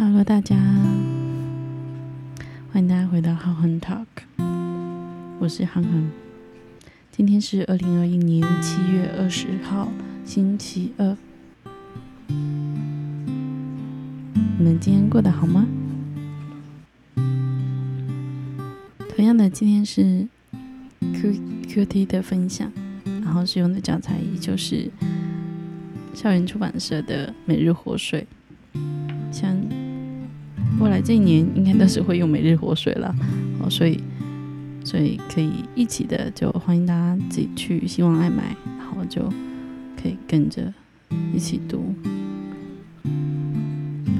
Hello，大家，欢迎大家回到浩恒 Talk，我是憨憨。今天是二零二一年七月二十号，星期二。你们今天过得好吗？同样的，今天是 Q Q T 的分享，然后使用的教材依旧是校园出版社的《每日活水》。未来这一年，应该都是会用《每日活水》了，哦，所以所以可以一起的，就欢迎大家自己去希望爱买，然后就可以跟着一起读。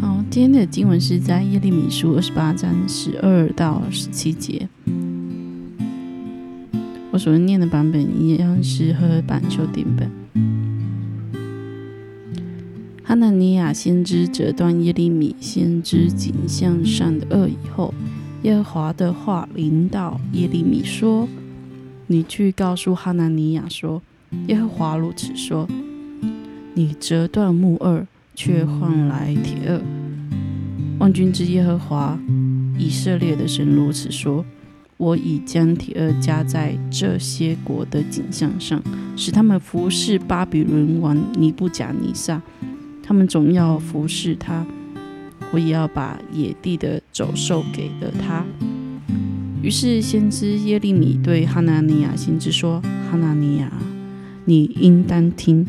好，今天的经文是在耶利米书二十八章十二到十七节。我所念的版本一样是和版修订本。纳尼亚先知折断耶利米先知颈项上的恶以后，耶和华的话临到耶利米说：“你去告诉哈纳尼亚说，耶和华如此说：你折断木二，却换来铁二。万军之耶和华以色列的神如此说：我已将铁二加在这些国的景象上，使他们服侍巴比伦王尼布甲尼撒。”他们总要服侍他，我也要把野地的走兽给了他。于是先知耶利米对哈拿尼亚先知说：“哈拿尼亚，你应当听，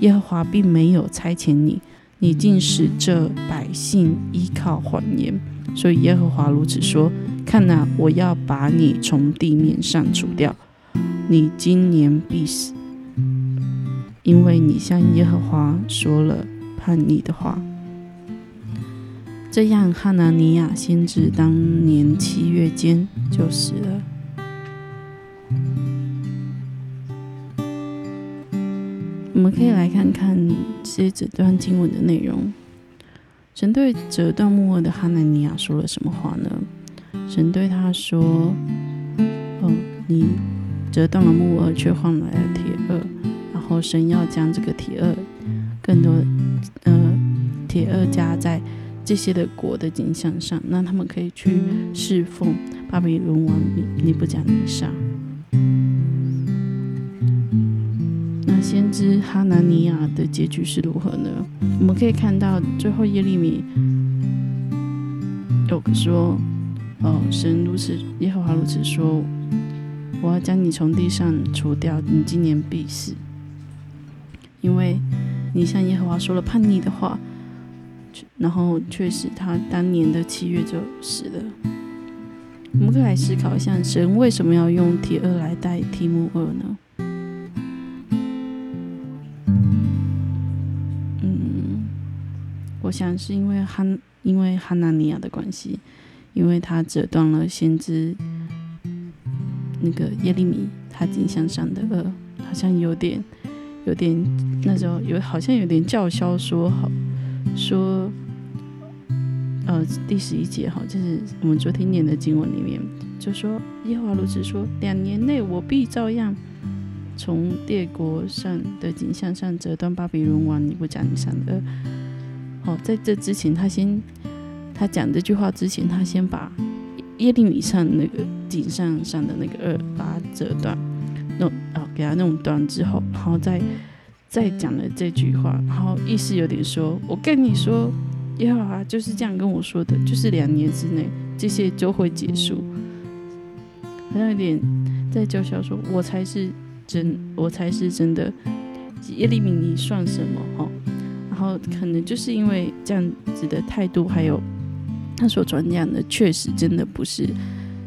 耶和华并没有差遣你，你竟使这百姓依靠谎言。所以耶和华如此说：看哪，我要把你从地面上除掉，你今年必死，因为你向耶和华说了。”叛逆的话，这样哈拿尼亚先知当年七月间就死了。我们可以来看看这些这段经文的内容。神对折断木偶的哈拿尼亚说了什么话呢？神对他说：“哦，你折断了木偶，却换来了铁二，然后神要将这个铁二更多。”呃，铁二加在这些的国的景象上，那他们可以去侍奉巴比伦王尼尼布甲尼撒。那先知哈拿尼亚的结局是如何呢？我们可以看到最后耶利米有说：“哦，神如此，耶和华如此说，我要将你从地上除掉，你今年必死，因为。”你向耶和华说了叛逆的话，然后却使他当年的七月就死了。我们可以来思考一下，神为什么要用铁二来代替木二呢？嗯，我想是因为汉因为汉纳尼亚的关系，因为他折断了先知那个耶利米他颈项上的二，好像有点。有点那时候有好像有点叫嚣说好说，呃，第十一节哈，就是我们昨天念的经文里面就说耶和华如此说，两年内我必照样从列国上的景象上折断巴比伦王尼布甲尼撒的。好，在这之前他先他讲这句话之前，他先把耶利米上那个景象上的那个二把它折断。弄啊，给他弄断之后，然后再再讲了这句话，然后意思有点说：“我跟你说，耶和华就是这样跟我说的，就是两年之内这些就会结束。”好像有点在叫嚣说：“我才是真，我才是真的。”耶利米，你算什么？哈，然后可能就是因为这样子的态度，还有他所传讲的，确实真的不是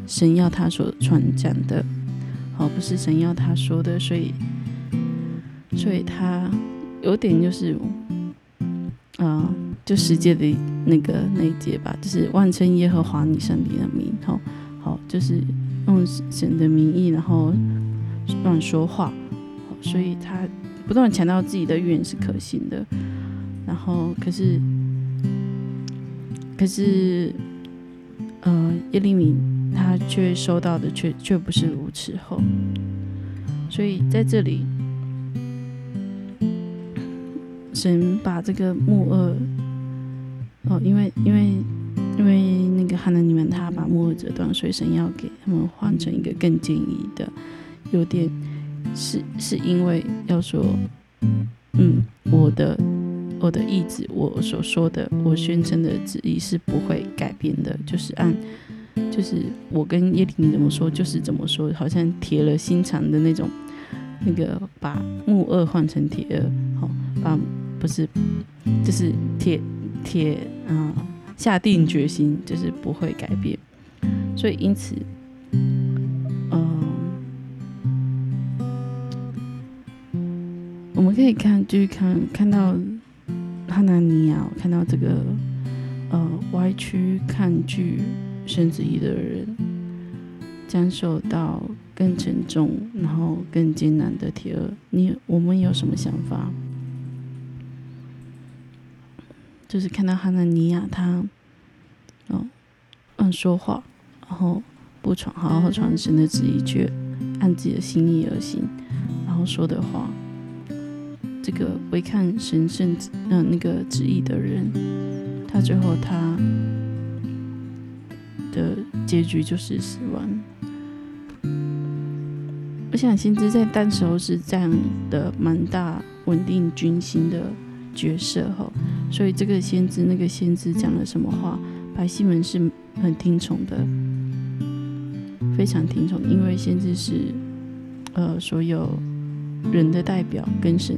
神要他所传讲的。哦，不是神要他说的，所以，所以他有点就是，啊，就十诫的那个那一节吧，就是万称耶和华你上帝的名，好，好，就是用神的名义，然后乱说话，所以他不断强调自己的预言是可信的，然后可是，可是，呃，耶利米。他却收到的却却不是如此后，所以在这里，神把这个木二，哦，因为因为因为那个汉南尼们他把木二折断，所以神要给他们换成一个更坚毅的，有点是是因为要说，嗯，我的我的意志，我所说的，我宣称的旨意是不会改变的，就是按就是我跟叶婷怎么说就是怎么说，好像铁了心肠的那种，那个把木二换成铁二，好，把不是就是铁。铁啊，下定决心就是不会改变，所以因此，嗯，我们可以看，就是看看到哈纳尼亚，看到这个呃歪曲抗拒生子意的人，将受到更沉重，然后更艰难的铁二。你我们有什么想法？就是看到哈纳尼亚，他，哦，嗯，说话，然后不传，好好传神的旨意，却按自己的心意而行，然后说的话，这个违抗神圣嗯那个旨意的人，他最后他的结局就是死亡。我想先知在当时候是这样的蛮大稳定军心的。角色哈，所以这个先知那个先知讲了什么话，百姓们是很听从的，非常听从，因为先知是呃所有人的代表，跟神，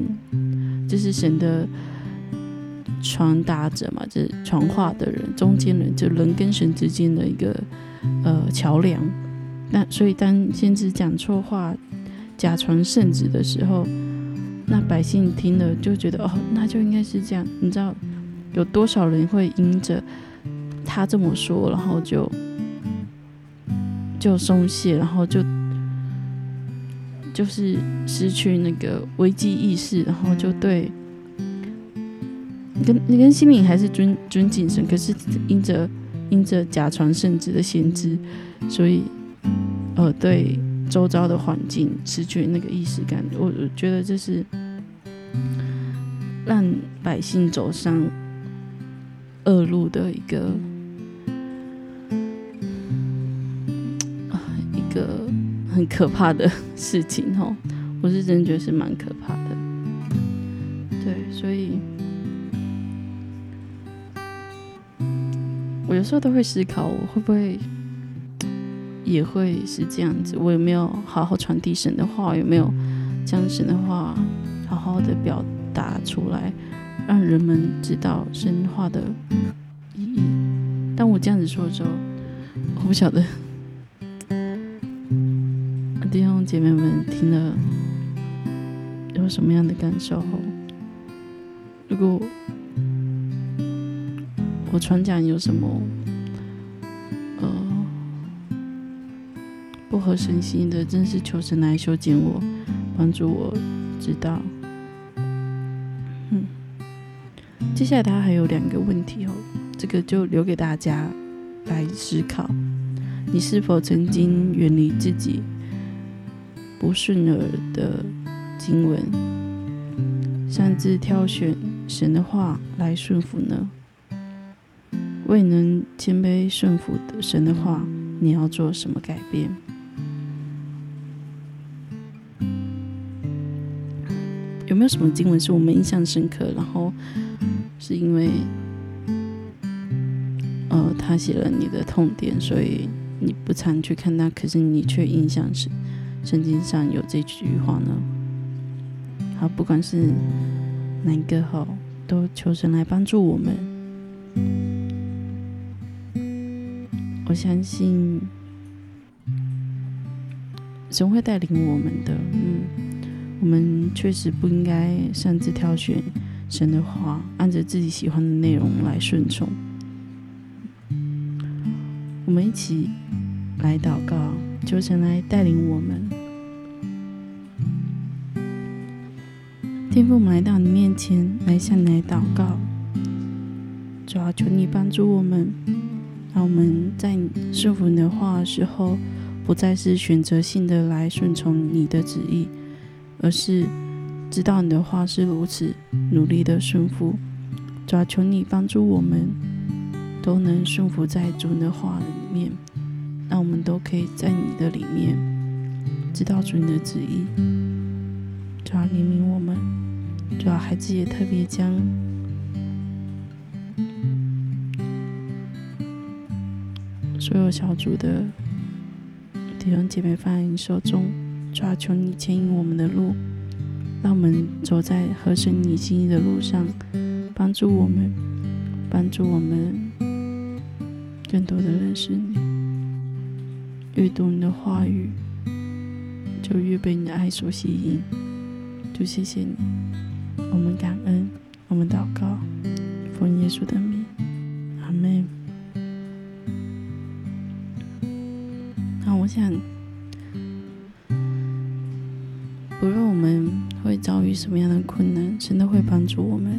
这是神的传达者嘛，就是传话的人，中间人，就人跟神之间的一个呃桥梁。那所以当先知讲错话，假传圣旨的时候。那百姓听了就觉得哦，那就应该是这样。你知道有多少人会因着他这么说，然后就就松懈，然后就就是失去那个危机意识，然后就对你跟你跟心灵还是尊尊敬神，可是因着因着假传圣旨的先知，所以呃对。周遭的环境失去那个意识感，我我觉得这是让百姓走上恶路的一个啊一个很可怕的 事情哦。我是真觉得是蛮可怕的。对，所以有时候都会思考，我会不会。也会是这样子，我有没有好好传递神的话？有没有将神的话好好的表达出来，让人们知道神话的意义？当我这样子说的时候，我不晓得弟兄姐妹们听了有什么样的感受？如果我传讲有什么？呃不合神心的，真是求神来修剪我，帮助我知道。嗯，接下来他还有两个问题哦，这个就留给大家来思考。你是否曾经远离自己不顺耳的经文，擅自挑选神的话来顺服呢？未能谦卑顺服的神的话，你要做什么改变？有没有什么经文是我们印象深刻？然后是因为，呃，他写了你的痛点，所以你不常去看他，可是你却印象是圣经上有这句话呢？好，不管是哪一个好，都求神来帮助我们。我相信神会带领我们的，嗯。我们确实不应该擅自挑选神的话，按着自己喜欢的内容来顺从。我们一起来祷告，求神来带领我们。天父，我们来到你面前，来向你来祷告，主要求你帮助我们，让我们在顺服你的话的时候，不再是选择性的来顺从你的旨意。而是知道你的话是如此努力的顺服，主要求你帮助我们，都能顺服在主的话里面，让我们都可以在你的里面知道主你的旨意，主要怜悯我们，主要孩子也特别将所有小组的弟兄姐妹放在你手中，抓求你牵引我们的路。让我们走在合神你心意的路上，帮助我们，帮助我们更多的认识你，阅读你的话语，就越被你的爱所吸引。就谢谢你，我们感恩，我们祷告，奉耶稣的名，我想，不论我们。会遭遇什么样的困难，神都会帮助我们。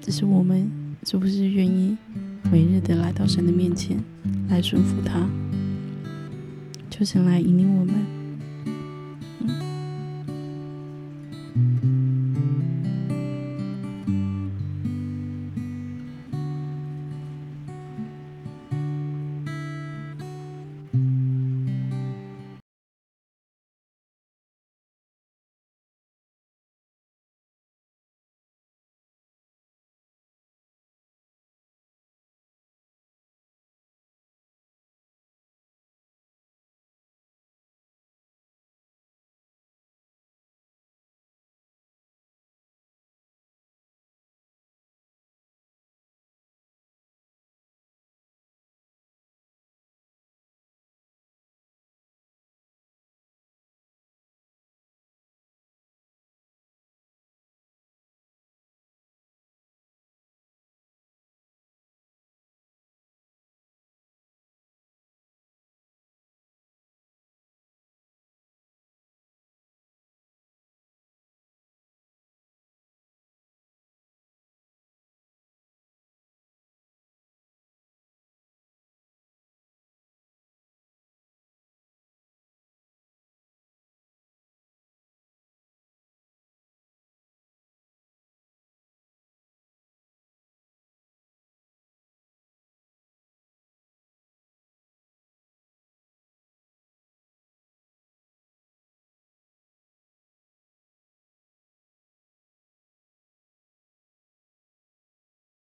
只是我们是不是愿意每日的来到神的面前，来顺服他，求神来引领我们。